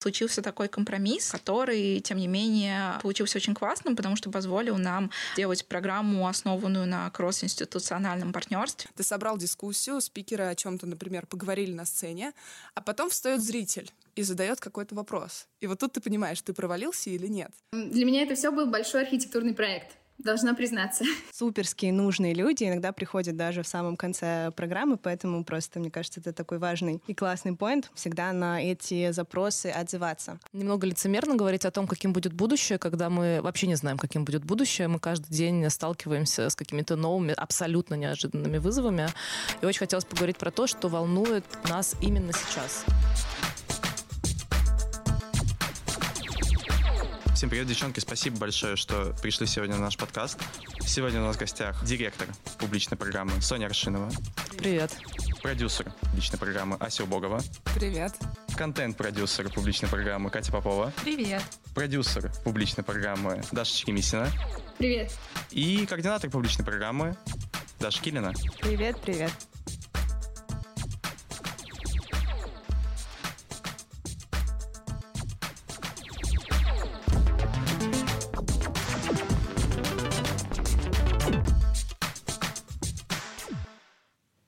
случился такой компромисс, который, тем не менее, получился очень классным, потому что позволил нам делать программу, основанную на кросс-институциональном партнерстве. Ты собрал дискуссию, спикеры о чем-то, например, поговорили на сцене, а потом встает зритель и задает какой-то вопрос. И вот тут ты понимаешь, ты провалился или нет. Для меня это все был большой архитектурный проект должна признаться. Суперские нужные люди иногда приходят даже в самом конце программы, поэтому просто, мне кажется, это такой важный и классный поинт всегда на эти запросы отзываться. Немного лицемерно говорить о том, каким будет будущее, когда мы вообще не знаем, каким будет будущее. Мы каждый день сталкиваемся с какими-то новыми, абсолютно неожиданными вызовами. И очень хотелось поговорить про то, что волнует нас именно сейчас. Всем привет, девчонки. Спасибо большое, что пришли сегодня на наш подкаст. Сегодня у нас в гостях директор публичной программы Соня Аршинова. Привет. Продюсер публичной программы Ася Убогова. Привет. Контент-продюсер публичной программы Катя Попова. Привет. Продюсер публичной программы Даша Чекимисина. Привет. И координатор публичной программы Даша Килина. Привет, привет.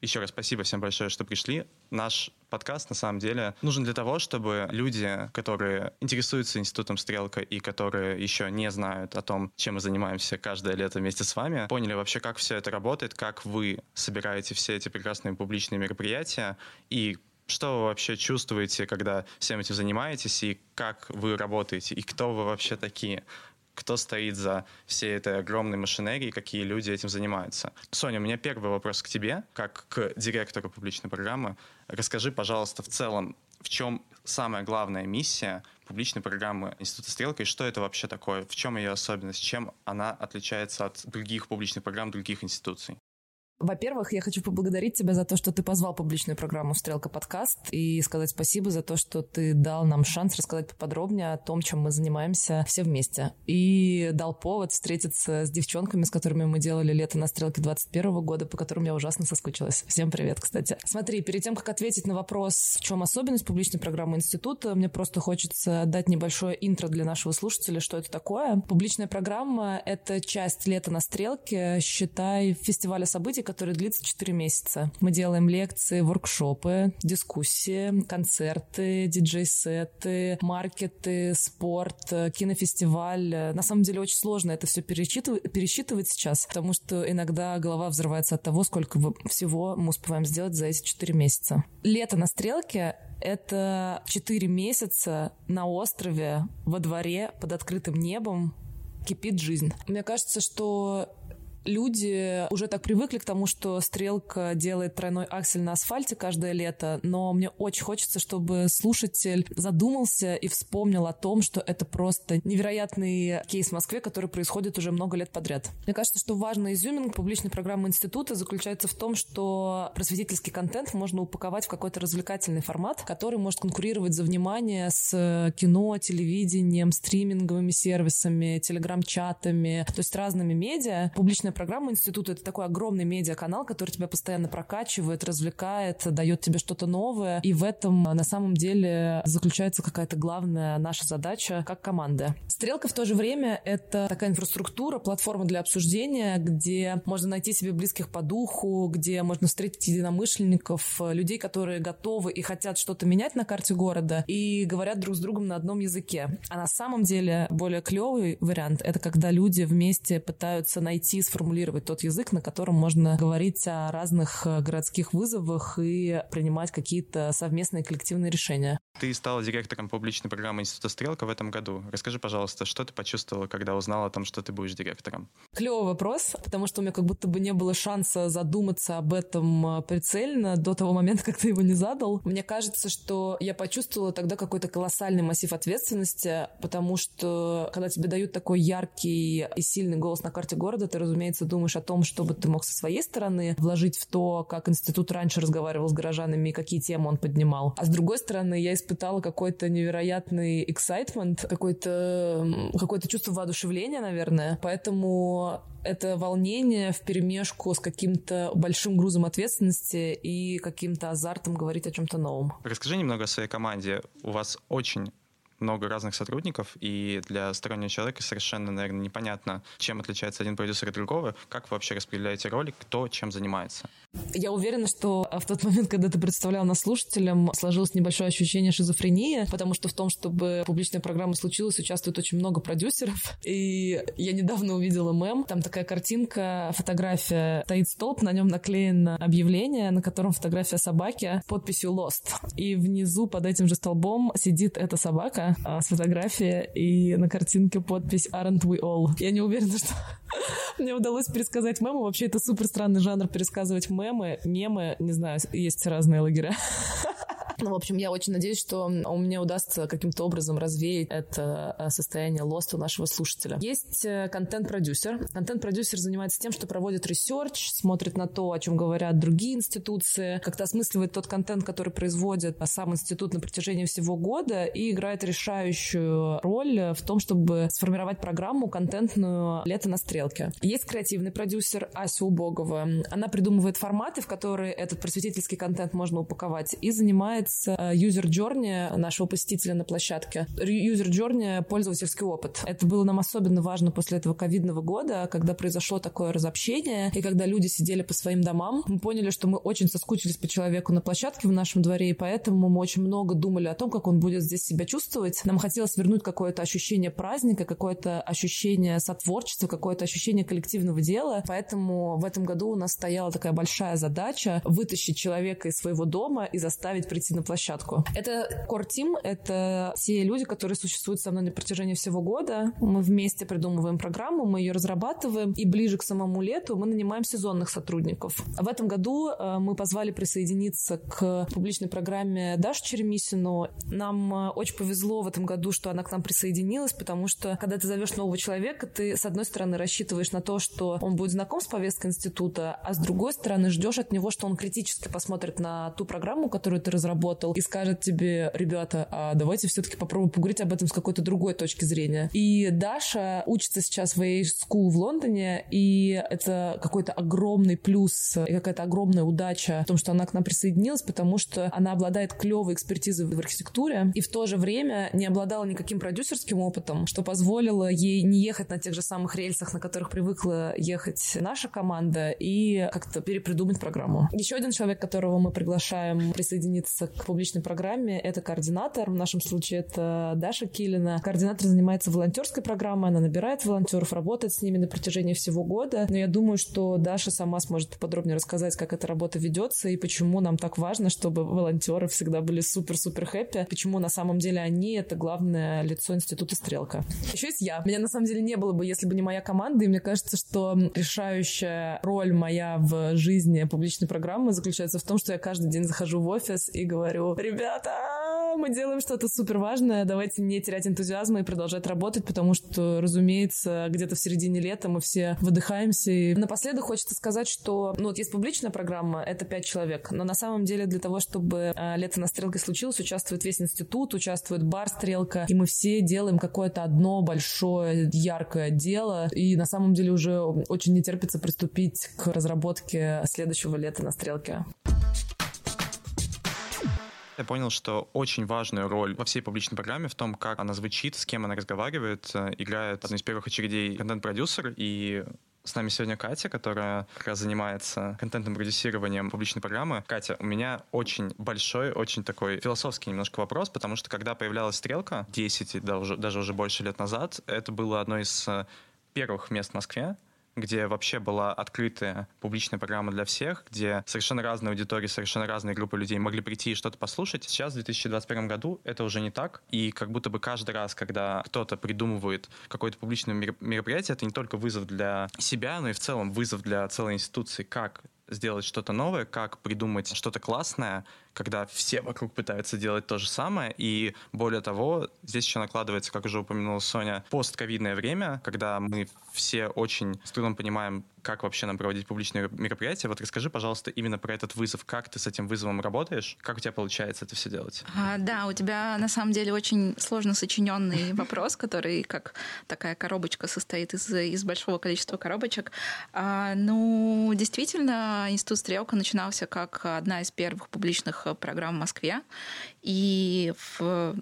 Еще раз спасибо всем большое, что пришли. Наш подкаст, на самом деле, нужен для того, чтобы люди, которые интересуются Институтом Стрелка и которые еще не знают о том, чем мы занимаемся каждое лето вместе с вами, поняли вообще, как все это работает, как вы собираете все эти прекрасные публичные мероприятия и что вы вообще чувствуете, когда всем этим занимаетесь, и как вы работаете, и кто вы вообще такие? Кто стоит за всей этой огромной машинерией, какие люди этим занимаются. Соня, у меня первый вопрос к тебе, как к директору публичной программы. Расскажи, пожалуйста, в целом, в чем самая главная миссия публичной программы Института Стрелка и что это вообще такое, в чем ее особенность, чем она отличается от других публичных программ других институций? Во-первых, я хочу поблагодарить тебя за то, что ты позвал публичную программу «Стрелка подкаст» и сказать спасибо за то, что ты дал нам шанс рассказать поподробнее о том, чем мы занимаемся все вместе. И дал повод встретиться с девчонками, с которыми мы делали лето на «Стрелке» 21 года, по которым я ужасно соскучилась. Всем привет, кстати. Смотри, перед тем, как ответить на вопрос, в чем особенность публичной программы института, мне просто хочется дать небольшое интро для нашего слушателя, что это такое. Публичная программа — это часть лета на «Стрелке», считай, фестиваля событий, который длится 4 месяца. Мы делаем лекции, воркшопы, дискуссии, концерты, диджей-сеты, маркеты, спорт, кинофестиваль. На самом деле очень сложно это все пересчитывать, пересчитывать сейчас, потому что иногда голова взрывается от того, сколько всего мы успеваем сделать за эти 4 месяца. Лето на стрелке это 4 месяца на острове, во дворе, под открытым небом, кипит жизнь. Мне кажется, что люди уже так привыкли к тому, что стрелка делает тройной аксель на асфальте каждое лето, но мне очень хочется, чтобы слушатель задумался и вспомнил о том, что это просто невероятный кейс в Москве, который происходит уже много лет подряд. Мне кажется, что важный изюминг публичной программы института заключается в том, что просветительский контент можно упаковать в какой-то развлекательный формат, который может конкурировать за внимание с кино, телевидением, стриминговыми сервисами, телеграм-чатами, то есть разными медиа. Публичная Культурная программа института — это такой огромный медиаканал, который тебя постоянно прокачивает, развлекает, дает тебе что-то новое. И в этом на самом деле заключается какая-то главная наша задача как команда. Стрелка в то же время — это такая инфраструктура, платформа для обсуждения, где можно найти себе близких по духу, где можно встретить единомышленников, людей, которые готовы и хотят что-то менять на карте города и говорят друг с другом на одном языке. А на самом деле более клевый вариант — это когда люди вместе пытаются найти, сформировать сформулировать тот язык, на котором можно говорить о разных э, городских вызовах и принимать какие-то совместные коллективные решения. Ты стала директором публичной программы Института Стрелка в этом году. Расскажи, пожалуйста, что ты почувствовала, когда узнала о том, что ты будешь директором? Клевый вопрос, потому что у меня как будто бы не было шанса задуматься об этом э, прицельно до того момента, как ты его не задал. Мне кажется, что я почувствовала тогда какой-то колоссальный массив ответственности, потому что когда тебе дают такой яркий и сильный голос на карте города, ты, разумеется, разумеется, думаешь о том, чтобы ты мог со своей стороны вложить в то, как институт раньше разговаривал с горожанами и какие темы он поднимал. А с другой стороны, я испытала какой-то невероятный excitement, какое-то какое чувство воодушевления, наверное. Поэтому это волнение в перемешку с каким-то большим грузом ответственности и каким-то азартом говорить о чем-то новом. Расскажи немного о своей команде. У вас очень много разных сотрудников, и для стороннего человека совершенно, наверное, непонятно, чем отличается один продюсер от другого, как вы вообще распределяете роли, кто чем занимается. Я уверена, что в тот момент, когда ты представлял нас слушателям, сложилось небольшое ощущение шизофрении, потому что в том, чтобы публичная программа случилась, участвует очень много продюсеров. И я недавно увидела мем, там такая картинка, фотография, стоит столб, на нем наклеено объявление, на котором фотография собаки подписью Lost. И внизу под этим же столбом сидит эта собака а, с фотографией, и на картинке подпись Aren't we all? Я не уверена, что мне удалось пересказать мемы. Вообще, это супер странный жанр пересказывать мемы. Мемы, не знаю, есть разные лагеря. Ну, в общем, я очень надеюсь, что у меня удастся каким-то образом развеять это э, состояние lost а у нашего слушателя. Есть э, контент-продюсер. Контент-продюсер занимается тем, что проводит research, смотрит на то, о чем говорят другие институции, как-то осмысливает тот контент, который производит сам институт на протяжении всего года и играет решающую роль в том, чтобы сформировать программу контентную «Лето на стрелке». Есть креативный продюсер Ася Убогова. Она придумывает форматы, в которые этот просветительский контент можно упаковать, и занимается называется User Journey нашего посетителя на площадке. User Journey — пользовательский опыт. Это было нам особенно важно после этого ковидного года, когда произошло такое разобщение, и когда люди сидели по своим домам. Мы поняли, что мы очень соскучились по человеку на площадке в нашем дворе, и поэтому мы очень много думали о том, как он будет здесь себя чувствовать. Нам хотелось вернуть какое-то ощущение праздника, какое-то ощущение сотворчества, какое-то ощущение коллективного дела. Поэтому в этом году у нас стояла такая большая задача вытащить человека из своего дома и заставить прийти на на площадку. Это Core Team, это те люди, которые существуют со мной на протяжении всего года. Мы вместе придумываем программу, мы ее разрабатываем, и ближе к самому лету мы нанимаем сезонных сотрудников. В этом году э, мы позвали присоединиться к публичной программе Дашу Черемисину. Нам э, очень повезло в этом году, что она к нам присоединилась, потому что, когда ты зовешь нового человека, ты, с одной стороны, рассчитываешь на то, что он будет знаком с повесткой института, а с другой стороны, ждешь от него, что он критически посмотрит на ту программу, которую ты разработал, работал, и скажет тебе, ребята, а давайте все-таки попробуем поговорить об этом с какой-то другой точки зрения. И Даша учится сейчас в AH School в Лондоне, и это какой-то огромный плюс и какая-то огромная удача в том, что она к нам присоединилась, потому что она обладает клевой экспертизой в архитектуре и в то же время не обладала никаким продюсерским опытом, что позволило ей не ехать на тех же самых рельсах, на которых привыкла ехать наша команда, и как-то перепридумать программу. Еще один человек, которого мы приглашаем присоединиться к публичной программе. Это координатор, в нашем случае это Даша Килина. Координатор занимается волонтерской программой, она набирает волонтеров, работает с ними на протяжении всего года. Но я думаю, что Даша сама сможет поподробнее рассказать, как эта работа ведется и почему нам так важно, чтобы волонтеры всегда были супер-супер хэппи, почему на самом деле они — это главное лицо Института Стрелка. Еще есть я. Меня на самом деле не было бы, если бы не моя команда, и мне кажется, что решающая роль моя в жизни публичной программы заключается в том, что я каждый день захожу в офис и говорю, говорю, ребята, мы делаем что-то супер важное, давайте не терять энтузиазма и продолжать работать, потому что, разумеется, где-то в середине лета мы все выдыхаемся. И напоследок хочется сказать, что, ну вот есть публичная программа, это пять человек, но на самом деле для того, чтобы э, лето на стрелке случилось, участвует весь институт, участвует бар Стрелка, и мы все делаем какое-то одно большое яркое дело, и на самом деле уже очень не терпится приступить к разработке следующего лета на Стрелке. Я понял, что очень важную роль во всей публичной программе в том, как она звучит, с кем она разговаривает, э, играет одной из первых очередей контент-продюсер. И с нами сегодня Катя, которая как раз занимается контентным продюсированием публичной программы. Катя, у меня очень большой, очень такой философский немножко вопрос, потому что когда появлялась «Стрелка» 10, даже, даже уже больше лет назад, это было одно из э, первых мест в Москве, где вообще была открытая публичная программа для всех, где совершенно разные аудитории, совершенно разные группы людей могли прийти и что-то послушать. Сейчас, в 2021 году, это уже не так. И как будто бы каждый раз, когда кто-то придумывает какое-то публичное мероприятие, это не только вызов для себя, но и в целом вызов для целой институции, как сделать что-то новое, как придумать что-то классное, когда все вокруг пытаются делать то же самое. И более того, здесь еще накладывается, как уже упомянула Соня, постковидное время, когда мы все очень с трудом понимаем, как вообще нам проводить публичные мероприятия. Вот расскажи, пожалуйста, именно про этот вызов. Как ты с этим вызовом работаешь? Как у тебя получается это все делать? А, да, у тебя на самом деле очень сложно сочиненный вопрос, который как такая коробочка состоит из, из большого количества коробочек. А, ну, действительно, Институт Стрелка начинался как одна из первых публичных программ в Москве. И в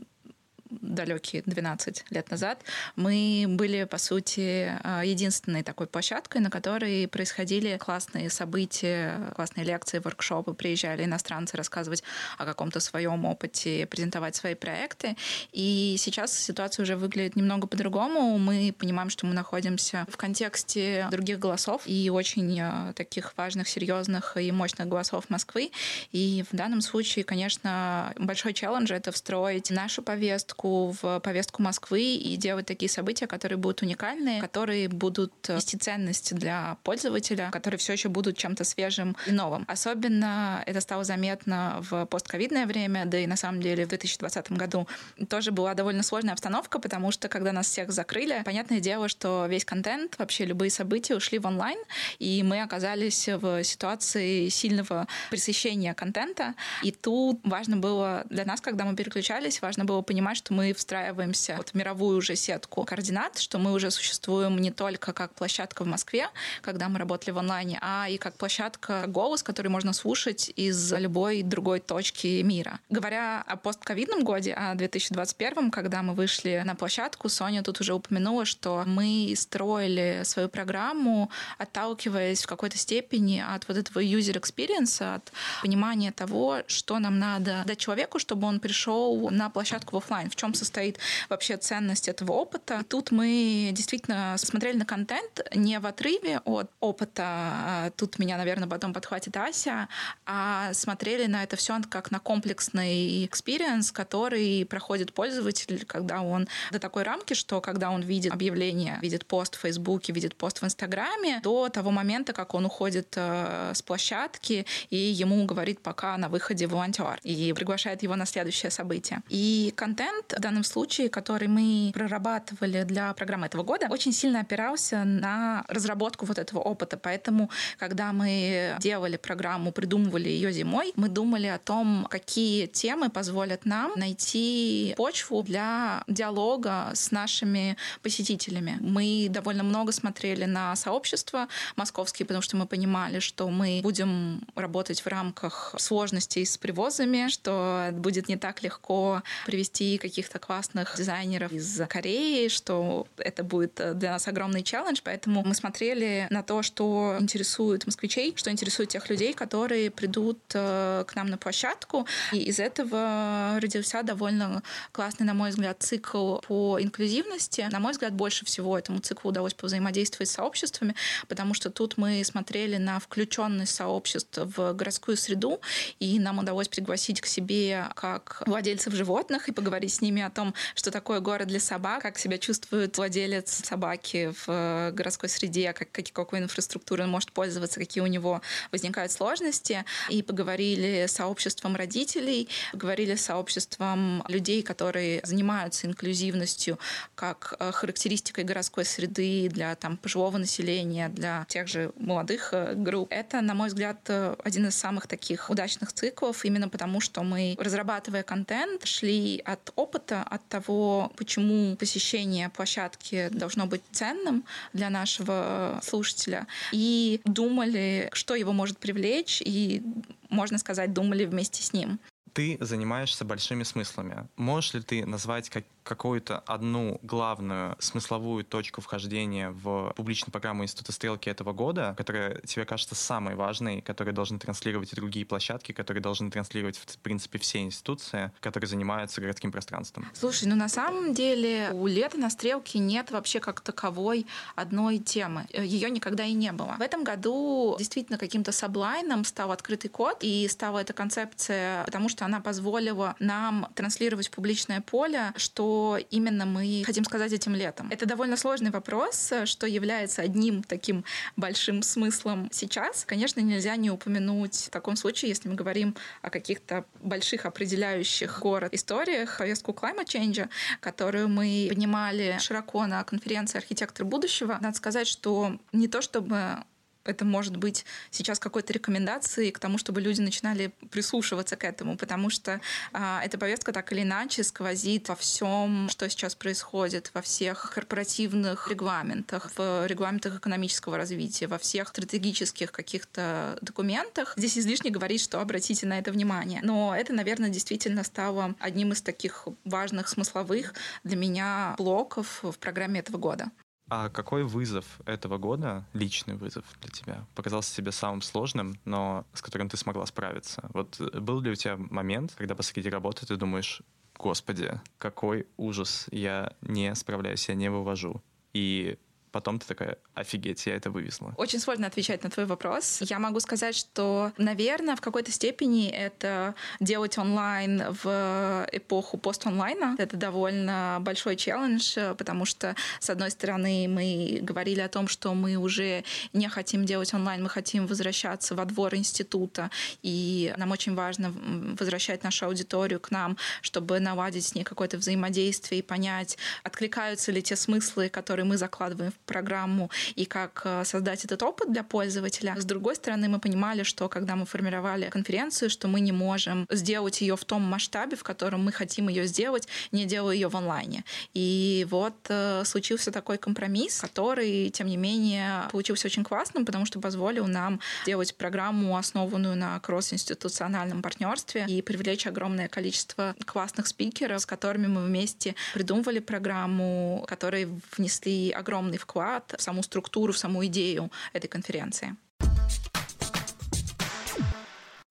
далекие 12 лет назад, мы были, по сути, э, единственной такой площадкой, на которой происходили классные события, классные лекции, воркшопы, приезжали иностранцы рассказывать о каком-то своем опыте, презентовать свои проекты. И сейчас ситуация уже выглядит немного по-другому. Мы понимаем, что мы находимся в контексте других голосов и очень э, таких важных, серьезных и мощных голосов Москвы. И в данном случае, конечно, большой челлендж — это встроить нашу повестку в повестку Москвы и делать такие события, которые будут уникальные, которые будут нести ценность для пользователя, которые все еще будут чем-то свежим и новым. Особенно это стало заметно в постковидное время, да и на самом деле в 2020 году тоже была довольно сложная обстановка, потому что когда нас всех закрыли, понятное дело, что весь контент, вообще любые события ушли в онлайн, и мы оказались в ситуации сильного пресыщения контента. И тут важно было для нас, когда мы переключались, важно было понимать, что мы встраиваемся вот в мировую уже сетку координат, что мы уже существуем не только как площадка в Москве, когда мы работали в онлайне, а и как площадка голос, который можно слушать из любой другой точки мира. Говоря о постковидном годе, о 2021, когда мы вышли на площадку, Соня тут уже упомянула, что мы строили свою программу, отталкиваясь в какой-то степени от вот этого user experience, от понимания того, что нам надо дать человеку, чтобы он пришел на площадку в офлайн, в чем состоит вообще ценность этого опыта. И тут мы действительно смотрели на контент не в отрыве от опыта, а тут меня, наверное, потом подхватит Ася, а смотрели на это все как на комплексный experience, который проходит пользователь, когда он до такой рамки, что когда он видит объявление, видит пост в Фейсбуке, видит пост в Инстаграме, до того момента, как он уходит э, с площадки и ему говорит пока на выходе волонтер и приглашает его на следующее событие. И контент в данном случае, который мы прорабатывали для программы этого года, очень сильно опирался на разработку вот этого опыта. Поэтому, когда мы делали программу, придумывали ее зимой, мы думали о том, какие темы позволят нам найти почву для диалога с нашими посетителями. Мы довольно много смотрели на сообщества московские, потому что мы понимали, что мы будем работать в рамках сложностей с привозами, что будет не так легко привести каких-то классных дизайнеров из Кореи, что это будет для нас огромный челлендж, поэтому мы смотрели на то, что интересует москвичей, что интересует тех людей, которые придут э, к нам на площадку, и из этого родился довольно классный, на мой взгляд, цикл по инклюзивности. На мой взгляд, больше всего этому циклу удалось повзаимодействовать с сообществами, потому что тут мы смотрели на включенность сообществ в городскую среду, и нам удалось пригласить к себе как владельцев животных и поговорить с ними о том, что такое город для собак, как себя чувствует владелец собаки в городской среде, как, какой инфраструктурой он может пользоваться, какие у него возникают сложности. И поговорили с сообществом родителей, поговорили с сообществом людей, которые занимаются инклюзивностью как э, характеристикой городской среды для там, пожилого населения, для тех же молодых э, групп. Это, на мой взгляд, э, один из самых таких удачных циклов, именно потому что мы, разрабатывая контент, шли от опыта, от того, почему посещение площадки должно быть ценным для нашего слушателя, и думали, что его может привлечь, и можно сказать, думали вместе с ним. Ты занимаешься большими смыслами. Можешь ли ты назвать как какую-то одну главную смысловую точку вхождения в публичную программу Института Стрелки этого года, которая тебе кажется самой важной, которую должны транслировать и другие площадки, которые должны транслировать, в принципе, все институции, которые занимаются городским пространством? Слушай, ну на самом деле у лета на Стрелке нет вообще как таковой одной темы. Ее никогда и не было. В этом году действительно каким-то саблайном стал открытый код, и стала эта концепция, потому что она позволила нам транслировать в публичное поле, что именно мы хотим сказать этим летом. Это довольно сложный вопрос, что является одним таким большим смыслом сейчас. Конечно, нельзя не упомянуть в таком случае, если мы говорим о каких-то больших определяющих город историях, повестку Climate Change, которую мы поднимали широко на конференции «Архитектор будущего». Надо сказать, что не то чтобы это может быть сейчас какой-то рекомендацией к тому, чтобы люди начинали прислушиваться к этому, потому что а, эта повестка так или иначе сквозит во всем, что сейчас происходит, во всех корпоративных регламентах, в регламентах экономического развития, во всех стратегических каких-то документах. Здесь излишне говорить, что обратите на это внимание. Но это, наверное, действительно стало одним из таких важных смысловых для меня блоков в программе этого года. А какой вызов этого года, личный вызов для тебя, показался тебе самым сложным, но с которым ты смогла справиться? Вот э, был ли у тебя момент, когда посреди работы ты думаешь, господи, какой ужас, я не справляюсь, я не вывожу. И потом ты такая, офигеть, я это вывезла? Очень сложно отвечать на твой вопрос. Я могу сказать, что, наверное, в какой-то степени это делать онлайн в эпоху пост-онлайна. Это довольно большой челлендж, потому что, с одной стороны, мы говорили о том, что мы уже не хотим делать онлайн, мы хотим возвращаться во двор института, и нам очень важно возвращать нашу аудиторию к нам, чтобы наладить с ней какое-то взаимодействие и понять, откликаются ли те смыслы, которые мы закладываем в программу и как э, создать этот опыт для пользователя. С другой стороны, мы понимали, что когда мы формировали конференцию, что мы не можем сделать ее в том масштабе, в котором мы хотим ее сделать, не делая ее в онлайне. И вот э, случился такой компромисс, который, тем не менее, получился очень классным, потому что позволил нам делать программу, основанную на кросс-институциональном партнерстве и привлечь огромное количество классных спикеров, с которыми мы вместе придумывали программу, которые внесли огромный вклад вклад в саму структуру, в саму идею этой конференции.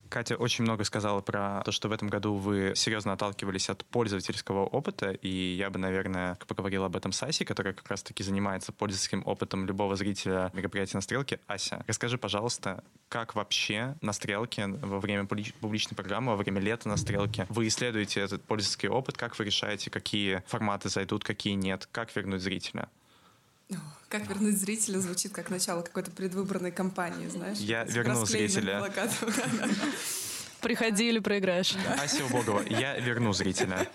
Катя очень много сказала про то, что в этом году вы серьезно отталкивались от пользовательского опыта, и я бы, наверное, поговорил об этом с Асей, которая как раз-таки занимается пользовательским опытом любого зрителя мероприятия на Стрелке. Ася, расскажи, пожалуйста, как вообще на Стрелке во время публичной программы, во время лета на Стрелке вы исследуете этот пользовательский опыт, как вы решаете, какие форматы зайдут, какие нет, как вернуть зрителя? Как вернуть зрителя звучит как начало какой-то предвыборной кампании, знаешь? Я верну зрителя. Приходи или проиграешь. Ася Убогова, я верну зрителя.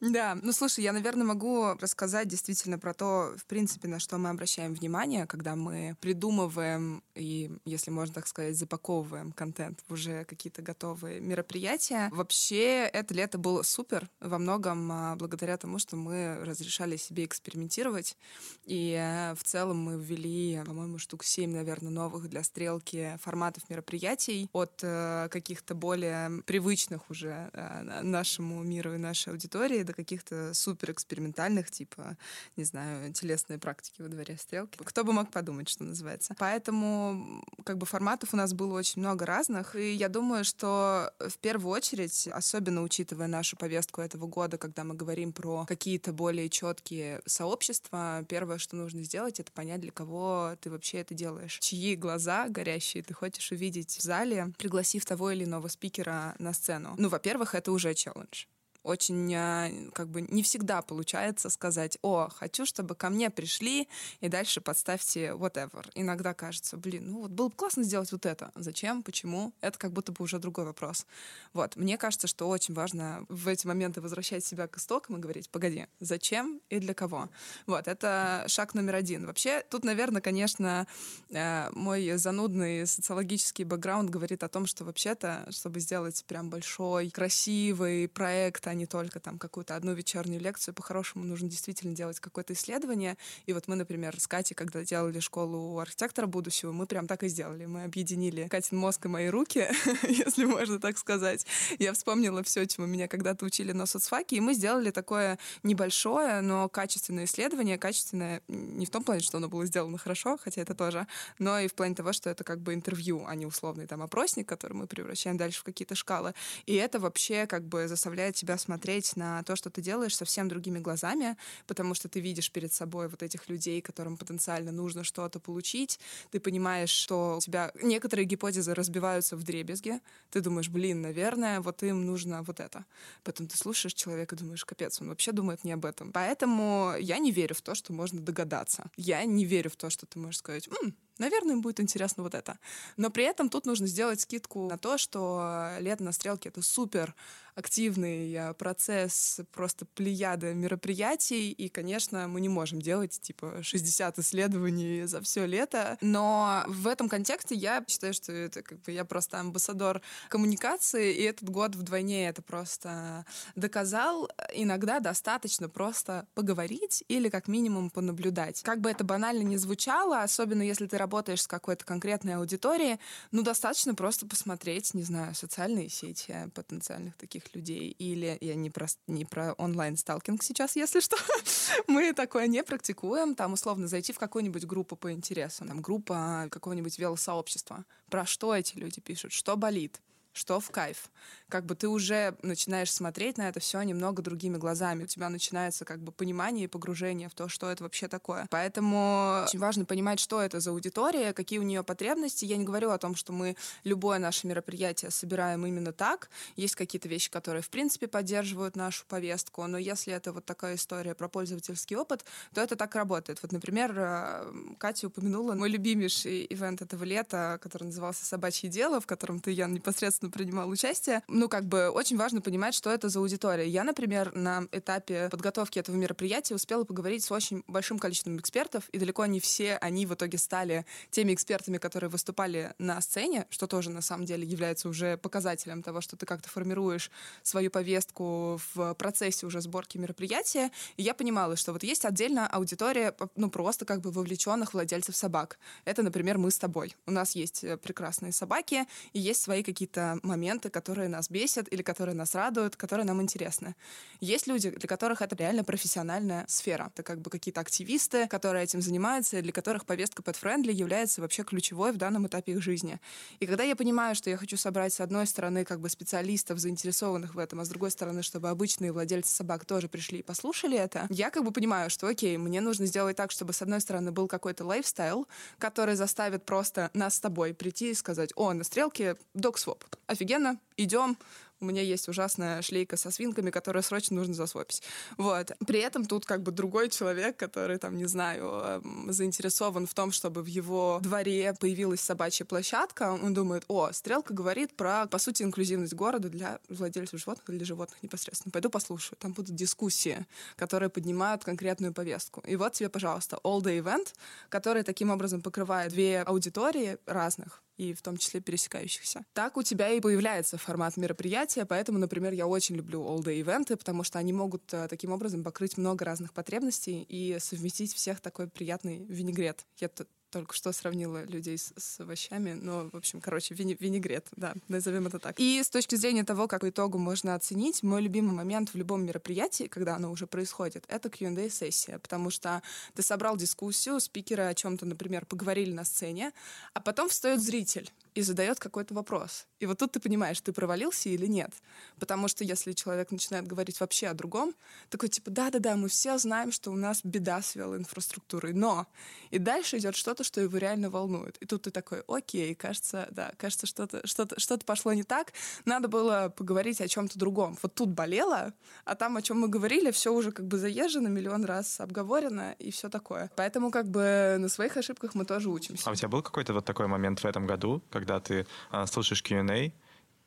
Да, ну слушай, я, наверное, могу рассказать действительно про то, в принципе, на что мы обращаем внимание, когда мы придумываем и, если можно так сказать, запаковываем контент в уже какие-то готовые мероприятия. Вообще, это лето было супер во многом а, благодаря тому, что мы разрешали себе экспериментировать. И э, в целом мы ввели, по-моему, штук 7, наверное, новых для стрелки форматов мероприятий от э, каких-то более привычных уже э, нашему миру и нашей аудитории до каких-то супер экспериментальных, типа, не знаю, телесные практики во дворе стрелки. Кто бы мог подумать, что называется. Поэтому как бы форматов у нас было очень много разных, и я думаю, что в первую очередь, особенно учитывая нашу повестку этого года, когда мы говорим про какие-то более четкие сообщества, первое, что нужно сделать, это понять, для кого ты вообще это делаешь. Чьи глаза горящие ты хочешь увидеть в зале, пригласив того или иного спикера на сцену. Ну, во-первых, это уже челлендж очень а, как бы не всегда получается сказать, о, хочу, чтобы ко мне пришли, и дальше подставьте whatever. Иногда кажется, блин, ну вот было бы классно сделать вот это. Зачем? Почему? Это как будто бы уже другой вопрос. Вот. Мне кажется, что очень важно в эти моменты возвращать себя к истокам и говорить, погоди, зачем и для кого? Вот. Это шаг номер один. Вообще, тут, наверное, конечно, э, мой занудный социологический бэкграунд говорит о том, что вообще-то, чтобы сделать прям большой, красивый проект, а не только там какую-то одну вечернюю лекцию. По-хорошему нужно действительно делать какое-то исследование. И вот мы, например, с Катей, когда делали школу архитектора будущего, мы прям так и сделали. Мы объединили Катин мозг и мои руки, если можно так сказать. Я вспомнила все, чему меня когда-то учили на соцфаке, и мы сделали такое небольшое, но качественное исследование. Качественное не в том плане, что оно было сделано хорошо, хотя это тоже, но и в плане того, что это как бы интервью, а не условный там опросник, который мы превращаем дальше в какие-то шкалы. И это вообще как бы заставляет тебя смотреть на то, что ты делаешь, совсем другими глазами, потому что ты видишь перед собой вот этих людей, которым потенциально нужно что-то получить. Ты понимаешь, что у тебя некоторые гипотезы разбиваются в дребезги. Ты думаешь, блин, наверное, вот им нужно вот это. Потом ты слушаешь человека и думаешь, капец, он вообще думает не об этом. Поэтому я не верю в то, что можно догадаться. Я не верю в то, что ты можешь сказать, М, наверное, им будет интересно вот это. Но при этом тут нужно сделать скидку на то, что лето на стрелке — это супер активный э, процесс, просто плеяда мероприятий, и, конечно, мы не можем делать, типа, 60 исследований за все лето, но в этом контексте я считаю, что это как бы я просто амбассадор коммуникации, и этот год вдвойне это просто доказал. Иногда достаточно просто поговорить или как минимум понаблюдать. Как бы это банально не звучало, особенно если ты работаешь с какой-то конкретной аудиторией, ну, достаточно просто посмотреть, не знаю, социальные сети потенциальных таких людей. Или я не про, не про онлайн-сталкинг сейчас, если что. Мы такое не практикуем. Там, условно, зайти в какую-нибудь группу по интересам. Там группа какого-нибудь велосообщества. Про что эти люди пишут, что болит, что в кайф. Как бы ты уже начинаешь смотреть на это все немного другими глазами. У тебя начинается как бы понимание и погружение в то, что это вообще такое. Поэтому очень важно понимать, что это за аудитория, какие у нее потребности. Я не говорю о том, что мы любое наше мероприятие собираем именно так. Есть какие-то вещи, которые, в принципе, поддерживают нашу повестку, но если это вот такая история про пользовательский опыт, то это так работает. Вот, например, э, Катя упомянула мой любимейший ивент этого лета, который назывался «Собачье дело», в котором ты, Ян, непосредственно непосредственно принимал участие. Ну, как бы очень важно понимать, что это за аудитория. Я, например, на этапе подготовки этого мероприятия успела поговорить с очень большим количеством экспертов, и далеко не все они в итоге стали теми экспертами, которые выступали на сцене, что тоже на самом деле является уже показателем того, что ты как-то формируешь свою повестку в процессе уже сборки мероприятия. И я понимала, что вот есть отдельно аудитория, ну, просто как бы вовлеченных владельцев собак. Это, например, мы с тобой. У нас есть э, прекрасные собаки, и есть свои какие-то моменты, которые нас бесят или которые нас радуют, которые нам интересны. Есть люди, для которых это реально профессиональная сфера. Это как бы какие-то активисты, которые этим занимаются, для которых повестка под френдли является вообще ключевой в данном этапе их жизни. И когда я понимаю, что я хочу собрать с одной стороны как бы специалистов, заинтересованных в этом, а с другой стороны, чтобы обычные владельцы собак тоже пришли и послушали это, я как бы понимаю, что окей, мне нужно сделать так, чтобы с одной стороны был какой-то лайфстайл, который заставит просто нас с тобой прийти и сказать, о, на стрелке доксвоп офигенно, идем, у меня есть ужасная шлейка со свинками, которую срочно нужно засвопить. Вот. При этом тут как бы другой человек, который там, не знаю, эм, заинтересован в том, чтобы в его дворе появилась собачья площадка, он думает, о, Стрелка говорит про, по сути, инклюзивность города для владельцев животных или для животных непосредственно. Пойду послушаю. Там будут дискуссии, которые поднимают конкретную повестку. И вот тебе, пожалуйста, all day event, который таким образом покрывает две аудитории разных, и в том числе пересекающихся. Так у тебя и появляется формат мероприятия, поэтому, например, я очень люблю all-day ивенты, потому что они могут э, таким образом покрыть много разных потребностей и совместить всех такой приятный винегрет. Я только что сравнила людей с, с овощами, но, в общем, короче, вини, винегрет, да, назовем это так. И с точки зрения того, как по итогу можно оценить, мой любимый момент в любом мероприятии, когда оно уже происходит, это Q&A-сессия, потому что ты собрал дискуссию, спикеры о чем-то, например, поговорили на сцене, а потом встает зритель и задает какой-то вопрос. И вот тут ты понимаешь, ты провалился или нет. Потому что если человек начинает говорить вообще о другом, такой типа, да-да-да, мы все знаем, что у нас беда с велоинфраструктурой, но... И дальше идет что-то, что его реально волнует. И тут ты такой, окей, кажется, да, кажется, что-то что -то, что -то пошло не так. Надо было поговорить о чем-то другом. Вот тут болело, а там, о чем мы говорили, все уже как бы заезжено, миллион раз обговорено и все такое. Поэтому как бы на своих ошибках мы тоже учимся. А у тебя был какой-то вот такой момент в этом году, когда ты а, слушаешь Q&A,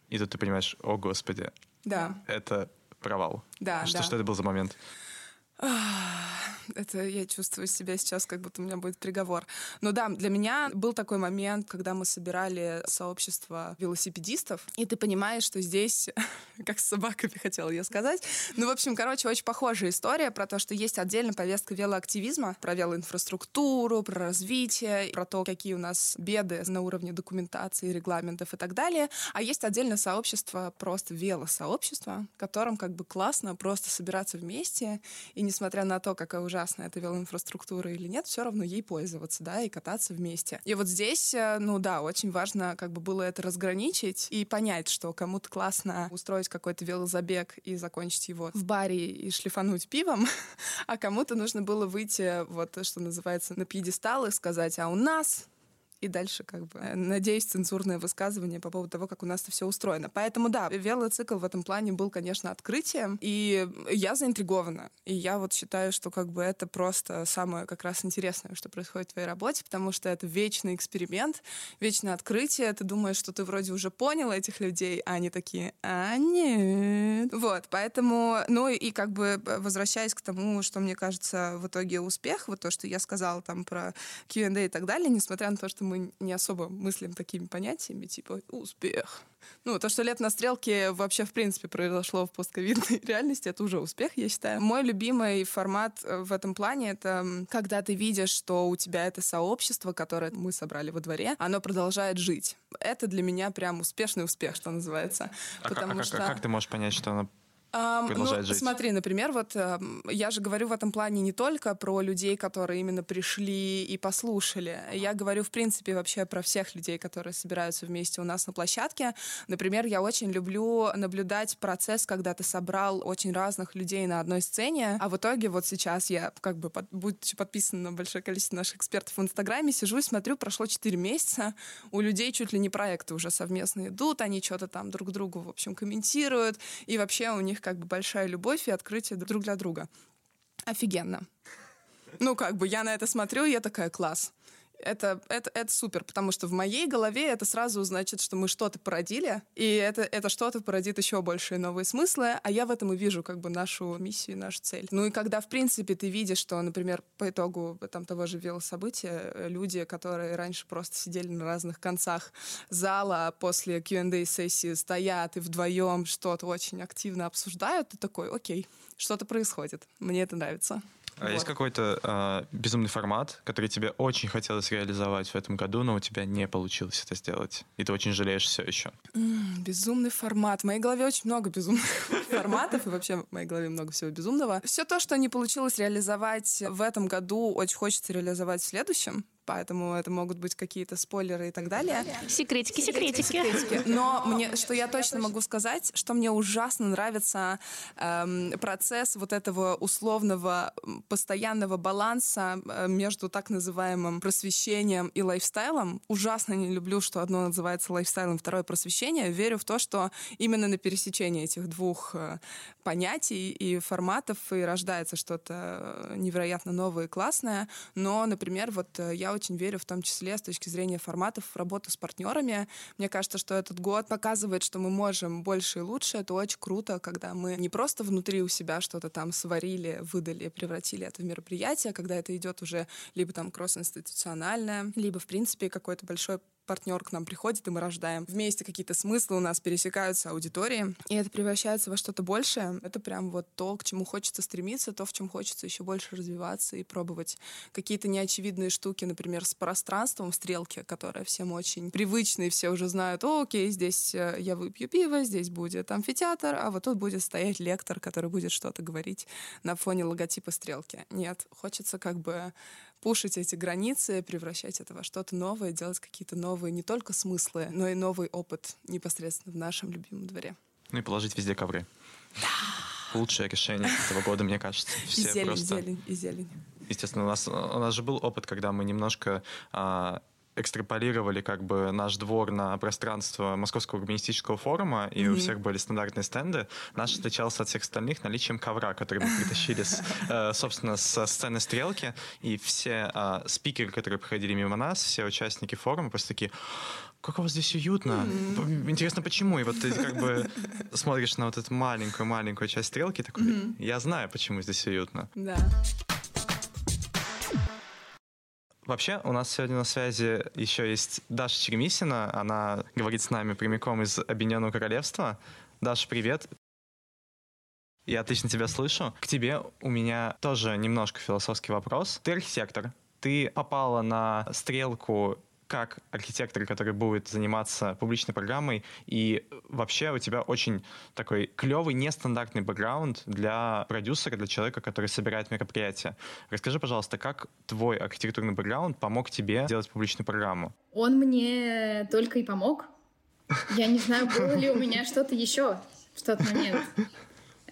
и тут ты понимаешь, о господи, да. это провал. Да, что, да. что это был за момент? Это я чувствую себя сейчас, как будто у меня будет приговор. Но да, для меня был такой момент, когда мы собирали сообщество велосипедистов, и ты понимаешь, что здесь, как с собаками хотела я сказать, ну, в общем, короче, очень похожая история про то, что есть отдельно повестка велоактивизма, про велоинфраструктуру, про развитие, про то, какие у нас беды на уровне документации, регламентов и так далее. А есть отдельное сообщество, просто велосообщество, в котором как бы классно просто собираться вместе и не несмотря на то, какая ужасная эта велоинфраструктура или нет, все равно ей пользоваться, да, и кататься вместе. И вот здесь, э, ну да, очень важно как бы было это разграничить и понять, что кому-то классно устроить какой-то велозабег и закончить его в баре и шлифануть пивом, а кому-то нужно было выйти, вот что называется, на пьедестал и сказать, а у нас и дальше как бы э, надеюсь цензурное высказывание по поводу того, как у нас это все устроено. Поэтому да, велоцикл в этом плане был, конечно, открытием, и я заинтригована. И я вот считаю, что как бы это просто самое как раз интересное, что происходит в твоей работе, потому что это вечный эксперимент, вечное открытие. Ты думаешь, что ты вроде уже понял этих людей, а они такие, а нет. Вот, поэтому, ну и как бы возвращаясь к тому, что мне кажется в итоге успех, вот то, что я сказала там про Q&A и так далее, несмотря на то, что мы не особо мыслим такими понятиями, типа успех. Ну, то, что лет на стрелке вообще, в принципе, произошло в постковидной реальности, это уже успех, я считаю. Мой любимый формат э, в этом плане — это когда ты видишь, что у тебя это сообщество, которое мы собрали во дворе, оно продолжает жить. Это для меня прям успешный успех, что называется. А, Потому а, что... а как ты можешь понять, что оно продолжает ну, жить. Смотри, например, вот я же говорю в этом плане не только про людей, которые именно пришли и послушали. Я говорю, в принципе, вообще про всех людей, которые собираются вместе у нас на площадке. Например, я очень люблю наблюдать процесс, когда ты собрал очень разных людей на одной сцене, а в итоге вот сейчас я, как бы, под, будучи подписан на большое количество наших экспертов в Инстаграме, сижу и смотрю, прошло 4 месяца, у людей чуть ли не проекты уже совместно идут, они что-то там друг другу, в общем, комментируют, и вообще у них как бы большая любовь и открытие друг для друга. Офигенно. Ну, как бы я на это смотрю, я такая, класс это, это, это супер, потому что в моей голове это сразу значит, что мы что-то породили, и это, это что-то породит еще большие новые смыслы, а я в этом и вижу как бы нашу миссию, нашу цель. Ну и когда, в принципе, ты видишь, что, например, по итогу там того же велособытия э, люди, которые раньше просто сидели на разных концах зала, а после Q&A сессии стоят и вдвоем что-то очень активно обсуждают, ты такой, окей, что-то происходит, мне это нравится. А вот. есть какой-то э, безумный формат, который тебе очень хотелось реализовать в этом году, но у тебя не получилось это сделать, и ты очень жалеешь все еще? Mm, безумный формат. В моей голове очень много безумных форматов, и вообще в моей голове много всего безумного. Все то, что не получилось реализовать в этом году, очень хочется реализовать в следующем поэтому это могут быть какие-то спойлеры и так далее. Секретики, секретики. секретики. Но мне, что я точно могу сказать, что мне ужасно нравится эм, процесс вот этого условного постоянного баланса э, между так называемым просвещением и лайфстайлом. Ужасно не люблю, что одно называется лайфстайлом, второе просвещение. Верю в то, что именно на пересечении этих двух э, понятий и форматов и рождается что-то э, невероятно новое и классное. Но, например, вот я очень верю в том числе с точки зрения форматов работы с партнерами. Мне кажется, что этот год показывает, что мы можем больше и лучше. Это очень круто, когда мы не просто внутри у себя что-то там сварили, выдали, превратили это в мероприятие, когда это идет уже либо там кросс-институциональное, либо, в принципе, какой-то большой партнер к нам приходит, и мы рождаем вместе какие-то смыслы, у нас пересекаются аудитории, и это превращается во что-то большее. Это прям вот то, к чему хочется стремиться, то, в чем хочется еще больше развиваться и пробовать какие-то неочевидные штуки, например, с пространством в стрелке, всем очень привычна, и все уже знают, о, окей, здесь э, я выпью пиво, здесь будет амфитеатр, а вот тут будет стоять лектор, который будет что-то говорить на фоне логотипа стрелки. Нет, хочется как бы пушить эти границы, превращать это во что-то новое, делать какие-то новые не только смыслы, но и новый опыт непосредственно в нашем любимом дворе. Ну и положить везде ковры. Да. Лучшее решение этого года, мне кажется. Все и зелень, просто... зелень, и зелень. Естественно, у нас, у нас же был опыт, когда мы немножко а, экстраполировали как бы наш двор на пространство Московского урбанистического форума, и mm-hmm. у всех были стандартные стенды. Наш отличался от всех остальных наличием ковра, который мы притащили, с, э, собственно, со сцены «Стрелки», и все э, спикеры, которые проходили мимо нас, все участники форума просто такие как у вас здесь уютно. Mm-hmm. Интересно, почему? И вот ты как бы смотришь на вот эту маленькую-маленькую часть стрелки, такой, mm-hmm. я знаю, почему здесь уютно. Да. Вообще, у нас сегодня на связи еще есть Даша Черемисина. Она говорит с нами прямиком из Объединенного Королевства. Даша, привет. Я отлично тебя слышу. К тебе у меня тоже немножко философский вопрос. Ты архитектор. Ты попала на стрелку как архитектор, который будет заниматься публичной программой, и вообще у тебя очень такой клевый, нестандартный бэкграунд для продюсера, для человека, который собирает мероприятия. Расскажи, пожалуйста, как твой архитектурный бэкграунд помог тебе делать публичную программу? Он мне только и помог. Я не знаю, было ли у меня что-то еще в тот момент.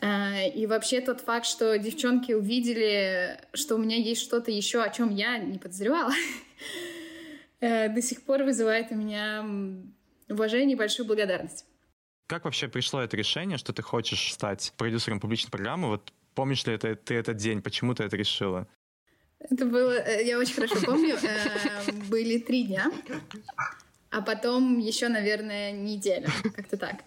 А, и вообще тот факт, что девчонки увидели, что у меня есть что-то еще, о чем я не подозревала, э, до сих пор вызывает у меня уважение и большую благодарность. Как вообще пришло это решение, что ты хочешь стать продюсером публичной программы? Вот помнишь ли это, ты этот день? Почему ты это решила? Это было, э, я очень хорошо помню, э, были три дня, а потом еще, наверное, неделя, как-то так.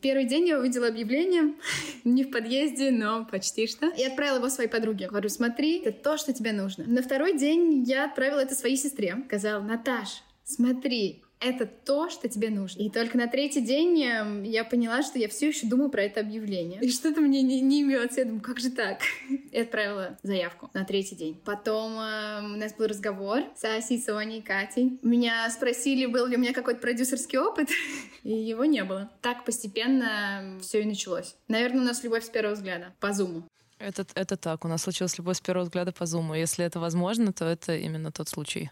Первый день я увидела объявление, не в подъезде, но почти что, и отправила его своей подруге. Говорю, смотри, это то, что тебе нужно. На второй день я отправила это своей сестре. Сказала, Наташ, смотри, это то, что тебе нужно. И только на третий день эм, я поняла, что я все еще думаю про это объявление. И что-то мне не, не имется. Я думаю, как же так? И отправила заявку на третий день. Потом э, у нас был разговор с Асей, Соней и Катей. Меня спросили, был ли у меня какой-то продюсерский опыт, и его не было. Так постепенно все и началось. Наверное, у нас любовь с первого взгляда по зуму. Это, это так. У нас случилась любовь с первого взгляда по зуму. Если это возможно, то это именно тот случай.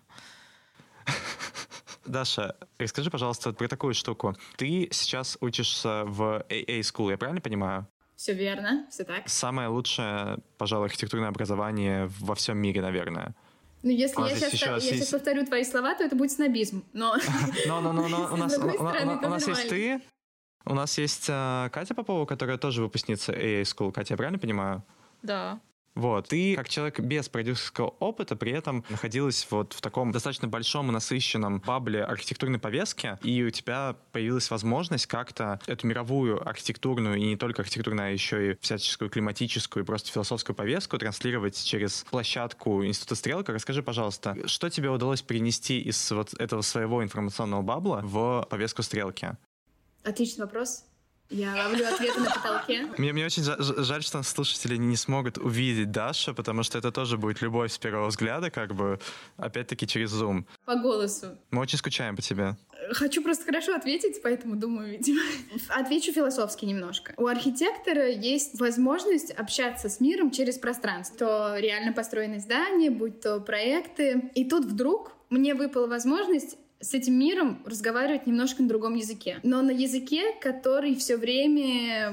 Даша, расскажи, пожалуйста, про такую штуку. Ты сейчас учишься в AA School, я правильно понимаю? Все верно, все так. Самое лучшее, пожалуй, архитектурное образование во всем мире, наверное. Ну, если я сейчас, сейчас, я сейчас повторю твои слова, то это будет снобизм. Но, но, но, но, но у нас, у нас есть ты, у нас есть uh, Катя Попова, которая тоже выпускница AA School. Катя, я правильно понимаю? Да. Вот. Ты, как человек без продюсерского опыта, при этом находилась вот в таком достаточно большом и насыщенном бабле архитектурной повестки, и у тебя появилась возможность как-то эту мировую архитектурную, и не только архитектурную, а еще и всяческую климатическую и просто философскую повестку транслировать через площадку Института Стрелка. Расскажи, пожалуйста, что тебе удалось перенести из вот этого своего информационного бабла в повестку Стрелки? Отличный вопрос. Я ловлю ответы на потолке. Мне, мне очень жаль, что слушатели не смогут увидеть Дашу, потому что это тоже будет любовь с первого взгляда, как бы, опять-таки, через Zoom. По голосу. Мы очень скучаем по тебе. Хочу просто хорошо ответить, поэтому думаю, видимо. Отвечу философски немножко. У архитектора есть возможность общаться с миром через пространство. То реально построенные здания, будь то проекты. И тут вдруг мне выпала возможность с этим миром разговаривать немножко на другом языке. Но на языке, который все время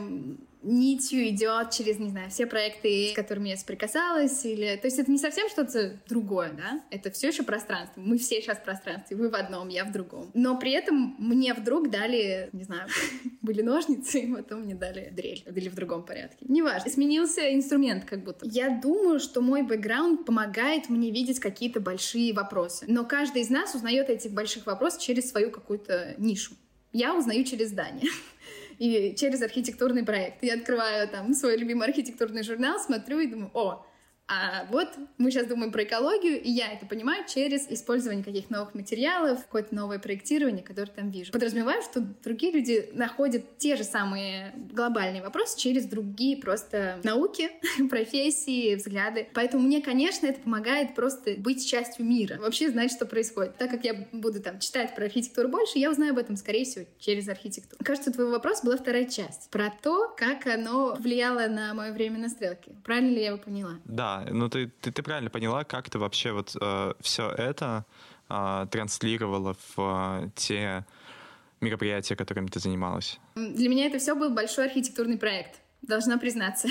нитью идет через, не знаю, все проекты, с которыми я соприкасалась, или... То есть это не совсем что-то другое, да? Это все еще пространство. Мы все сейчас в пространстве. Вы в одном, я в другом. Но при этом мне вдруг дали, не знаю, были ножницы, и потом мне дали дрель. Или в другом порядке. Неважно. Сменился инструмент как будто. Я думаю, что мой бэкграунд помогает мне видеть какие-то большие вопросы. Но каждый из нас узнает этих больших вопросов через свою какую-то нишу. Я узнаю через здание и через архитектурный проект. Я открываю там свой любимый архитектурный журнал, смотрю и думаю, о, а вот мы сейчас думаем про экологию, и я это понимаю через использование каких-то новых материалов, какое-то новое проектирование, которое там вижу. Подразумеваю, что другие люди находят те же самые глобальные вопросы через другие просто науки, профессии, взгляды. Поэтому мне, конечно, это помогает просто быть частью мира, вообще знать, что происходит. Так как я буду там читать про архитектуру больше, я узнаю об этом, скорее всего, через архитектуру. Кажется, твой вопрос была вторая часть про то, как оно влияло на мое время на стрелке. Правильно ли я его поняла? Да, ну ты, ты, ты правильно поняла, как ты вообще вот э, все это э, транслировала в э, те мероприятия, которыми ты занималась? Для меня это все был большой архитектурный проект, должна признаться.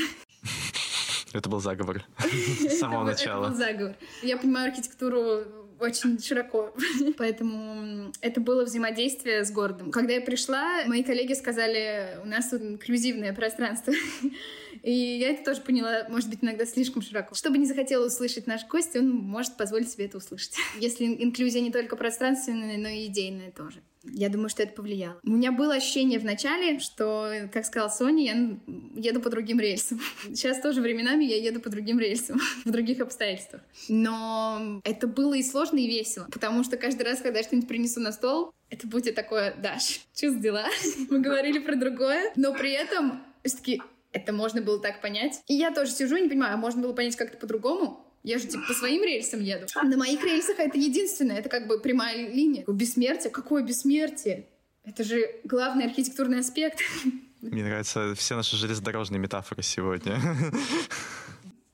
Это был заговор с самого начала. Это был заговор. Я понимаю архитектуру очень широко. Поэтому это было взаимодействие с городом. Когда я пришла, мои коллеги сказали, у нас тут инклюзивное пространство. И я это тоже поняла, может быть, иногда слишком широко. Чтобы не захотел услышать наш гость, он может позволить себе это услышать. Если инклюзия не только пространственная, но и идейная тоже. Я думаю, что это повлияло. У меня было ощущение в начале, что, как сказал Соня, я еду по другим рельсам. Сейчас тоже временами я еду по другим рельсам, в других обстоятельствах. Но это было и сложно, и весело. Потому что каждый раз, когда я что-нибудь принесу на стол, это будет такое, Даш, за дела? Мы говорили про другое, но при этом все-таки это можно было так понять. И я тоже сижу и не понимаю, а можно было понять как-то по-другому? Я же типа по своим рельсам еду. А на моих рельсах это единственное, это как бы прямая линия. Бессмертие? Какое бессмертие? Это же главный архитектурный аспект. Мне нравятся все наши железнодорожные метафоры сегодня.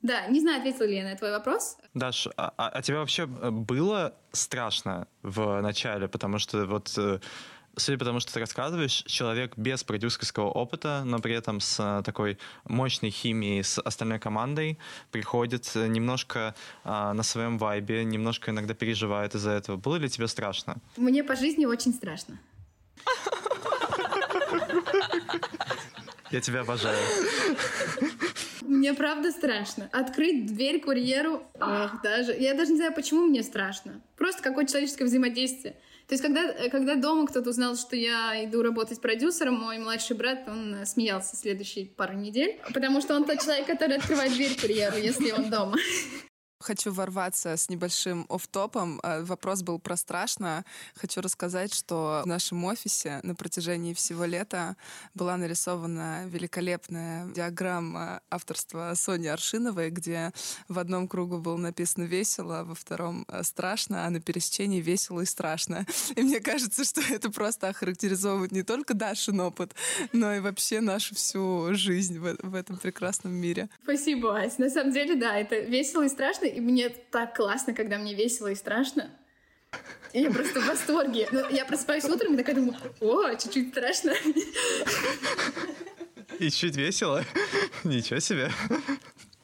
Да, не знаю, ответила ли я на твой вопрос. Даш, а, а, а тебе вообще было страшно в начале? Потому что вот э, судя по тому, что ты рассказываешь, человек без продюсерского опыта, но при этом с э, такой мощной химией с остальной командой приходит немножко а, на своем вайбе, немножко иногда переживает из-за этого. Было ли тебе страшно? Мне по жизни очень страшно. Я тебя обожаю. Мне правда страшно. Открыть дверь курьеру, эх, даже. Я даже не знаю, почему мне страшно. Просто какое человеческое взаимодействие. То есть, когда, когда дома кто-то узнал, что я иду работать продюсером, мой младший брат, он э, смеялся следующие пару недель, потому что он тот человек, который открывает дверь курьеру, если он дома. Хочу ворваться с небольшим офтопом. Э, вопрос был про страшно. Хочу рассказать, что в нашем офисе на протяжении всего лета была нарисована великолепная диаграмма авторства Сони Аршиновой, где в одном кругу было написано «весело», во втором э, «страшно», а на пересечении «весело» и «страшно». И мне кажется, что это просто охарактеризовывает не только Дашин опыт, но и вообще нашу всю жизнь в, в этом прекрасном мире. Спасибо, Ась. На самом деле, да, это весело и страшно, и мне так классно, когда мне весело и страшно. И я просто в восторге. Но я просыпаюсь утром и такая думаю, о, чуть-чуть страшно. И чуть весело? Ничего себе.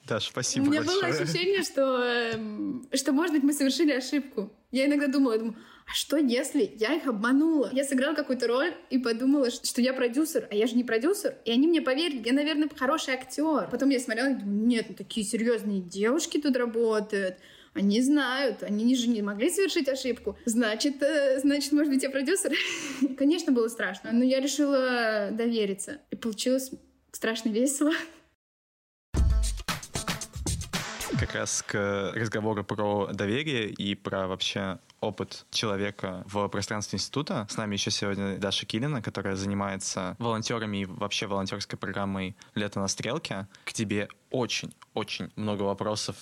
Даш, спасибо У меня большое. было ощущение, что, эм, что, может быть, мы совершили ошибку. Я иногда думала, я думаю, а что если я их обманула? Я сыграла какую-то роль и подумала, что я продюсер, а я же не продюсер. И они мне поверили, я, наверное, хороший актер. Потом я смотрела и думаю, нет, ну такие серьезные девушки тут работают. Они знают, они же не могли совершить ошибку. Значит, э, значит, может быть, я продюсер? Конечно, было страшно, но я решила довериться. И получилось страшно весело. как раз к разговору про доверие и про вообще опыт человека в пространстве института. С нами еще сегодня Даша Килина, которая занимается волонтерами и вообще волонтерской программой «Лето на стрелке». К тебе очень-очень много вопросов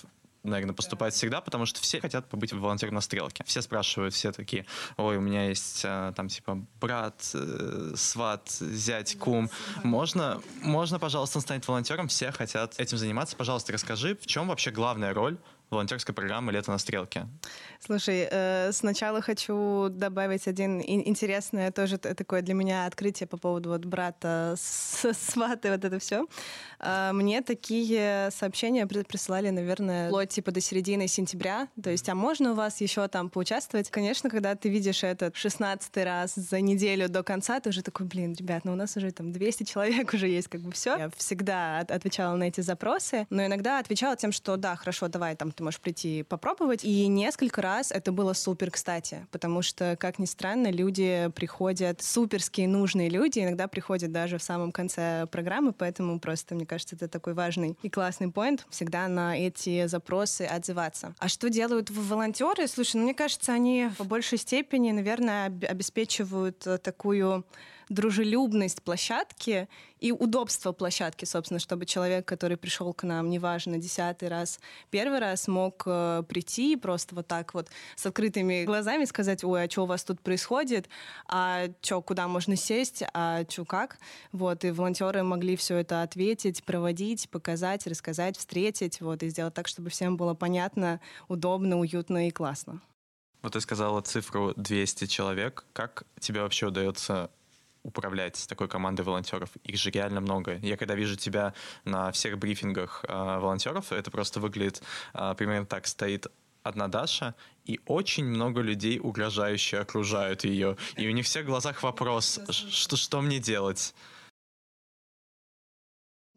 наверное, поступает всегда, потому что все хотят побыть в волонтер на стрелке. Все спрашивают, все такие, ой, у меня есть а, там типа брат, э, сват, зять, кум. Можно, можно, пожалуйста, стать волонтером? Все хотят этим заниматься. Пожалуйста, расскажи, в чем вообще главная роль волонтерской программы «Лето на стрелке». Слушай, э, сначала хочу добавить один интересное тоже такое для меня открытие по поводу вот брата, с, сваты, вот это все. Э, мне такие сообщения присылали, наверное, вплоть типа до середины сентября. То есть, а можно у вас еще там поучаствовать? Конечно, когда ты видишь этот 16 раз за неделю до конца, ты уже такой, блин, ребят, ну у нас уже там 200 человек уже есть, как бы все. Я всегда отвечала на эти запросы, но иногда отвечала тем, что да, хорошо, давай там ты можешь прийти попробовать. И несколько раз это было супер, кстати, потому что, как ни странно, люди приходят, суперские нужные люди, иногда приходят даже в самом конце программы, поэтому просто, мне кажется, это такой важный и классный поинт, всегда на эти запросы отзываться. А что делают волонтеры? Слушай, ну, мне кажется, они в большей степени, наверное, обеспечивают такую дружелюбность площадки и удобство площадки, собственно, чтобы человек, который пришел к нам, неважно, десятый раз, первый раз, мог э, прийти и просто вот так вот с открытыми глазами сказать, ой, а что у вас тут происходит, а что, куда можно сесть, а что как. Вот, и волонтеры могли все это ответить, проводить, показать, рассказать, встретить, вот, и сделать так, чтобы всем было понятно, удобно, уютно и классно. Вот ты сказала цифру 200 человек. Как тебе вообще удается управлять такой командой волонтеров. Их же реально много. Я когда вижу тебя на всех брифингах э, волонтеров, это просто выглядит э, примерно так. Стоит одна Даша, и очень много людей угрожающе окружают ее. И у них всех в глазах вопрос, что, что мне делать?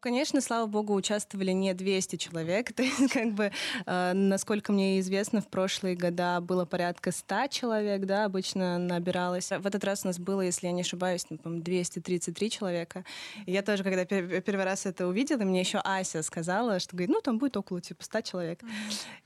Конечно, слава богу, участвовали не 200 человек. То есть, как бы, э, насколько мне известно, в прошлые года было порядка 100 человек, да, обычно набиралось. В этот раз у нас было, если я не ошибаюсь, ну, 233 человека. И я тоже, когда пер- первый раз это увидела, мне еще Ася сказала, что говорит, ну, там будет около типа 100 человек.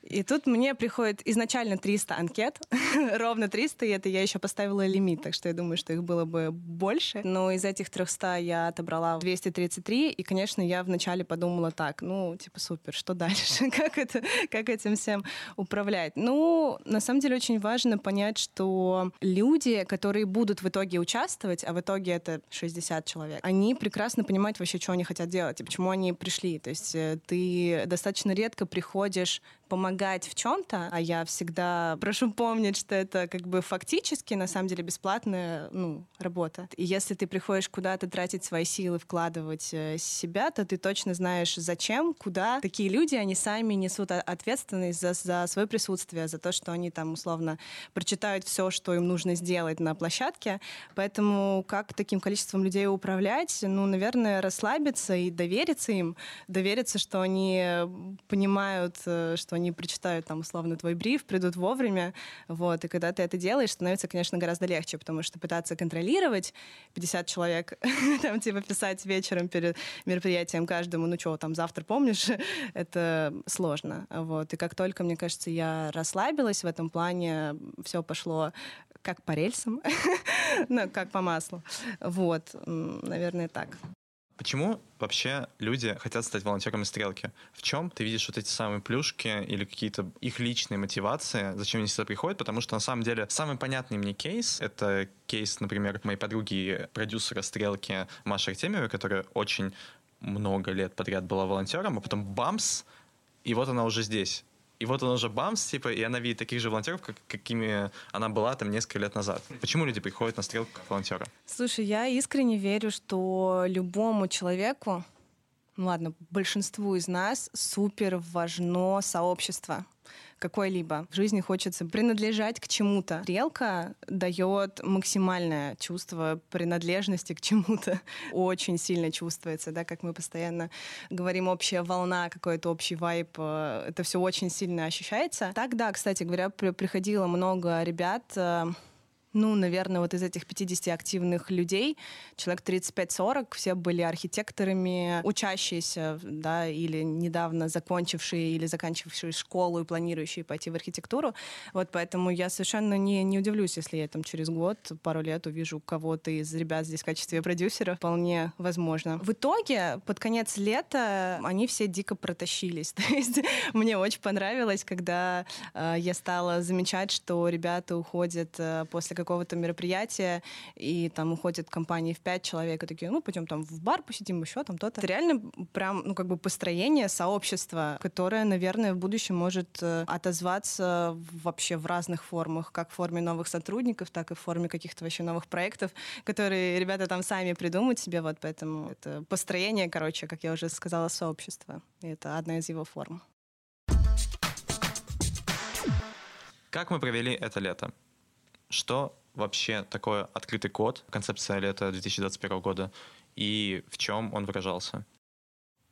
И тут мне приходит изначально 300 анкет, ровно 300, и это я еще поставила лимит, так что я думаю, что их было бы больше. Но из этих 300 я отобрала 233, и, конечно, я вначале подумала так, ну, типа, супер, что дальше? как, это, как этим всем управлять? Ну, на самом деле очень важно понять, что люди, которые будут в итоге участвовать, а в итоге это 60 человек, они прекрасно понимают вообще, что они хотят делать и почему они пришли. То есть э, ты достаточно редко приходишь помогать в чем-то, а я всегда прошу помнить, что это как бы фактически на самом деле бесплатная ну, работа. И если ты приходишь куда-то тратить свои силы, вкладывать э, себя, то ты точно знаешь, зачем, куда. Такие люди, они сами несут ответственность за, за свое присутствие, за то, что они там условно прочитают все, что им нужно сделать на площадке. Поэтому как таким количеством людей управлять? Ну, наверное, расслабиться и довериться им, довериться, что они понимают, э, что они прочитают там условно твой бриф, придут вовремя, вот, и когда ты это делаешь, становится, конечно, гораздо легче, потому что пытаться контролировать 50 человек, там, типа, писать вечером перед мероприятием каждому, ну что, там, завтра помнишь, это сложно, вот, и как только, мне кажется, я расслабилась в этом плане, все пошло как по рельсам, ну, как по маслу, вот, наверное, так. Почему вообще люди хотят стать волонтерами стрелки? В чем ты видишь вот эти самые плюшки или какие-то их личные мотивации, зачем они сюда приходят? Потому что на самом деле самый понятный мне кейс — это кейс, например, моей подруги продюсера стрелки Маши Артемьевой, которая очень много лет подряд была волонтером, а потом бамс, и вот она уже здесь. И вот он уже бамс, типа, и она видит таких же волонтеров, как, какими она была там несколько лет назад. Почему люди приходят на стрелку как волонтеры? Слушай, я искренне верю, что любому человеку, ну ладно, большинству из нас супер важно сообщество какой-либо. В жизни хочется принадлежать к чему-то. Стрелка дает максимальное чувство принадлежности к чему-то. Очень сильно чувствуется, да, как мы постоянно говорим, общая волна, какой-то общий вайб. Э, это все очень сильно ощущается. Так, да, кстати говоря, приходило много ребят, э, ну, наверное, вот из этих 50 активных людей человек 35-40 все были архитекторами, учащиеся, да, или недавно закончившие или заканчивавшие школу и планирующие пойти в архитектуру. Вот поэтому я совершенно не, не удивлюсь, если я там через год, пару лет увижу кого-то из ребят здесь в качестве продюсера. Вполне возможно. В итоге, под конец лета они все дико протащились. То есть мне очень понравилось, когда э, я стала замечать, что ребята уходят э, после какого-то мероприятия, и там уходят компании в пять человек, и такие, ну, пойдем там в бар посидим, еще там то-то. Это реально прям, ну, как бы построение сообщества, которое, наверное, в будущем может э, отозваться вообще в разных формах, как в форме новых сотрудников, так и в форме каких-то вообще новых проектов, которые ребята там сами придумают себе, вот поэтому это построение, короче, как я уже сказала, сообщества. Это одна из его форм. Как мы провели это лето? Что вообще такое открытый код, концепция лета 2021 года, и в чем он выражался?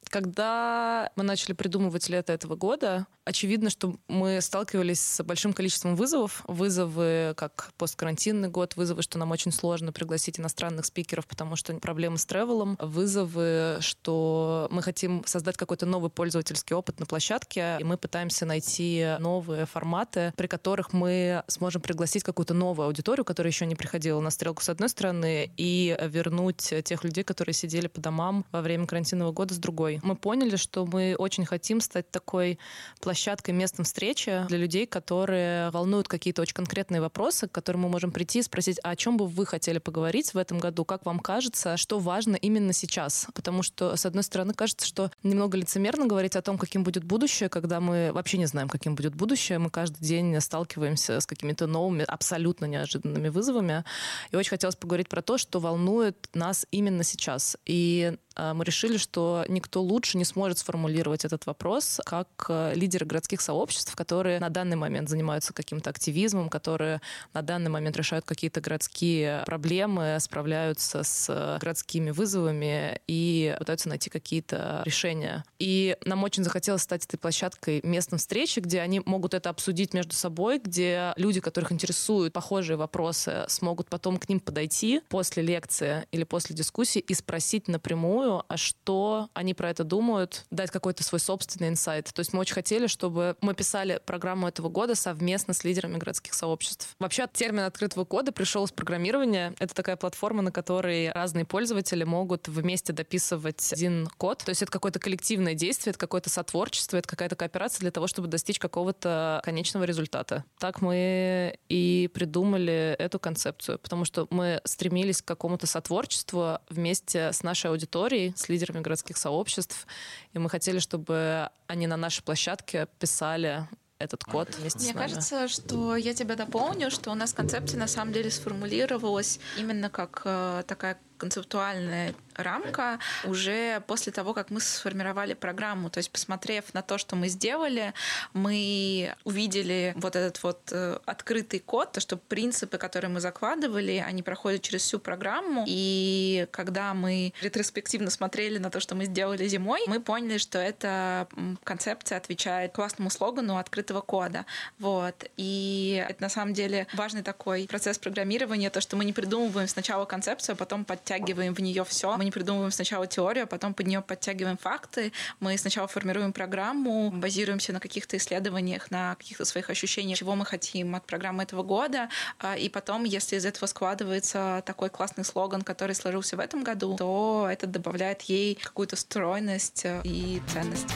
Когда мы начали придумывать лето этого года, очевидно, что мы сталкивались с большим количеством вызовов. Вызовы как посткарантинный год, вызовы, что нам очень сложно пригласить иностранных спикеров, потому что проблемы с тревелом, вызовы, что мы хотим создать какой-то новый пользовательский опыт на площадке, и мы пытаемся найти новые форматы, при которых мы сможем пригласить какую-то новую аудиторию, которая еще не приходила на стрелку с одной стороны, и вернуть тех людей, которые сидели по домам во время карантинного года с другой. Мы поняли, что мы очень хотим стать такой площадкой, местом встречи для людей, которые волнуют какие-то очень конкретные вопросы, к которым мы можем прийти и спросить, а о чем бы вы хотели поговорить в этом году, как вам кажется, что важно именно сейчас. Потому что, с одной стороны, кажется, что немного лицемерно говорить о том, каким будет будущее, когда мы вообще не знаем, каким будет будущее. Мы каждый день сталкиваемся с какими-то новыми, абсолютно неожиданными вызовами. И очень хотелось поговорить про то, что волнует нас именно сейчас. И мы решили, что никто лучше не сможет сформулировать этот вопрос, как э, лидеры городских сообществ, которые на данный момент занимаются каким-то активизмом, которые на данный момент решают какие-то городские проблемы, справляются с э, городскими вызовами и пытаются найти какие-то решения. И нам очень захотелось стать этой площадкой местной встречи, где они могут это обсудить между собой, где люди, которых интересуют похожие вопросы, смогут потом к ним подойти после лекции или после дискуссии и спросить напрямую, напрямую, а что они про это думают, дать какой-то свой собственный инсайт. То есть мы очень хотели, чтобы мы писали программу этого года совместно с лидерами городских сообществ. Вообще термин открытого кода пришел из программирования. Это такая платформа, на которой разные пользователи могут вместе дописывать один код. То есть это какое-то коллективное действие, это какое-то сотворчество, это какая-то кооперация для того, чтобы достичь какого-то конечного результата. Так мы и придумали эту концепцию, потому что мы стремились к какому-то сотворчеству вместе с нашей аудиторией, с лидерами городских сообществ, и мы хотели, чтобы они на нашей площадке писали этот код вместе Мне с нами. кажется, что я тебя дополню, что у нас концепция на самом деле сформулировалась именно как э, такая концептуальная рамка уже после того, как мы сформировали программу. То есть, посмотрев на то, что мы сделали, мы увидели вот этот вот э, открытый код, то, что принципы, которые мы закладывали, они проходят через всю программу. И когда мы ретроспективно смотрели на то, что мы сделали зимой, мы поняли, что эта концепция отвечает классному слогану открытого кода. Вот. И это на самом деле важный такой процесс программирования, то, что мы не придумываем сначала концепцию, а потом подтягиваем в нее все. Мы не придумываем сначала теорию, а потом под нее подтягиваем факты. Мы сначала формируем программу, базируемся на каких-то исследованиях, на каких-то своих ощущениях, чего мы хотим от программы этого года. А, И потом, если из этого складывается такой классный слоган, который сложился в этом году, то это добавляет ей какую-то стройность э, и ценность.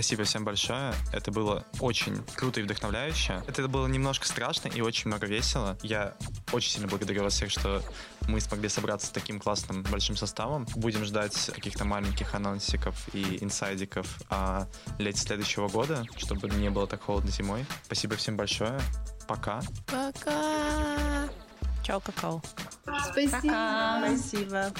Спасибо всем большое. Это было очень круто и вдохновляюще. Это было немножко страшно и очень много весело. Я очень сильно благодарю вас всех, что мы смогли собраться с таким классным большим составом. Будем ждать каких-то маленьких анонсиков и инсайдиков о лете следующего года, чтобы не было так холодно зимой. Спасибо всем большое. Пока. Пока. Чао, какао. Спасибо. Спасибо.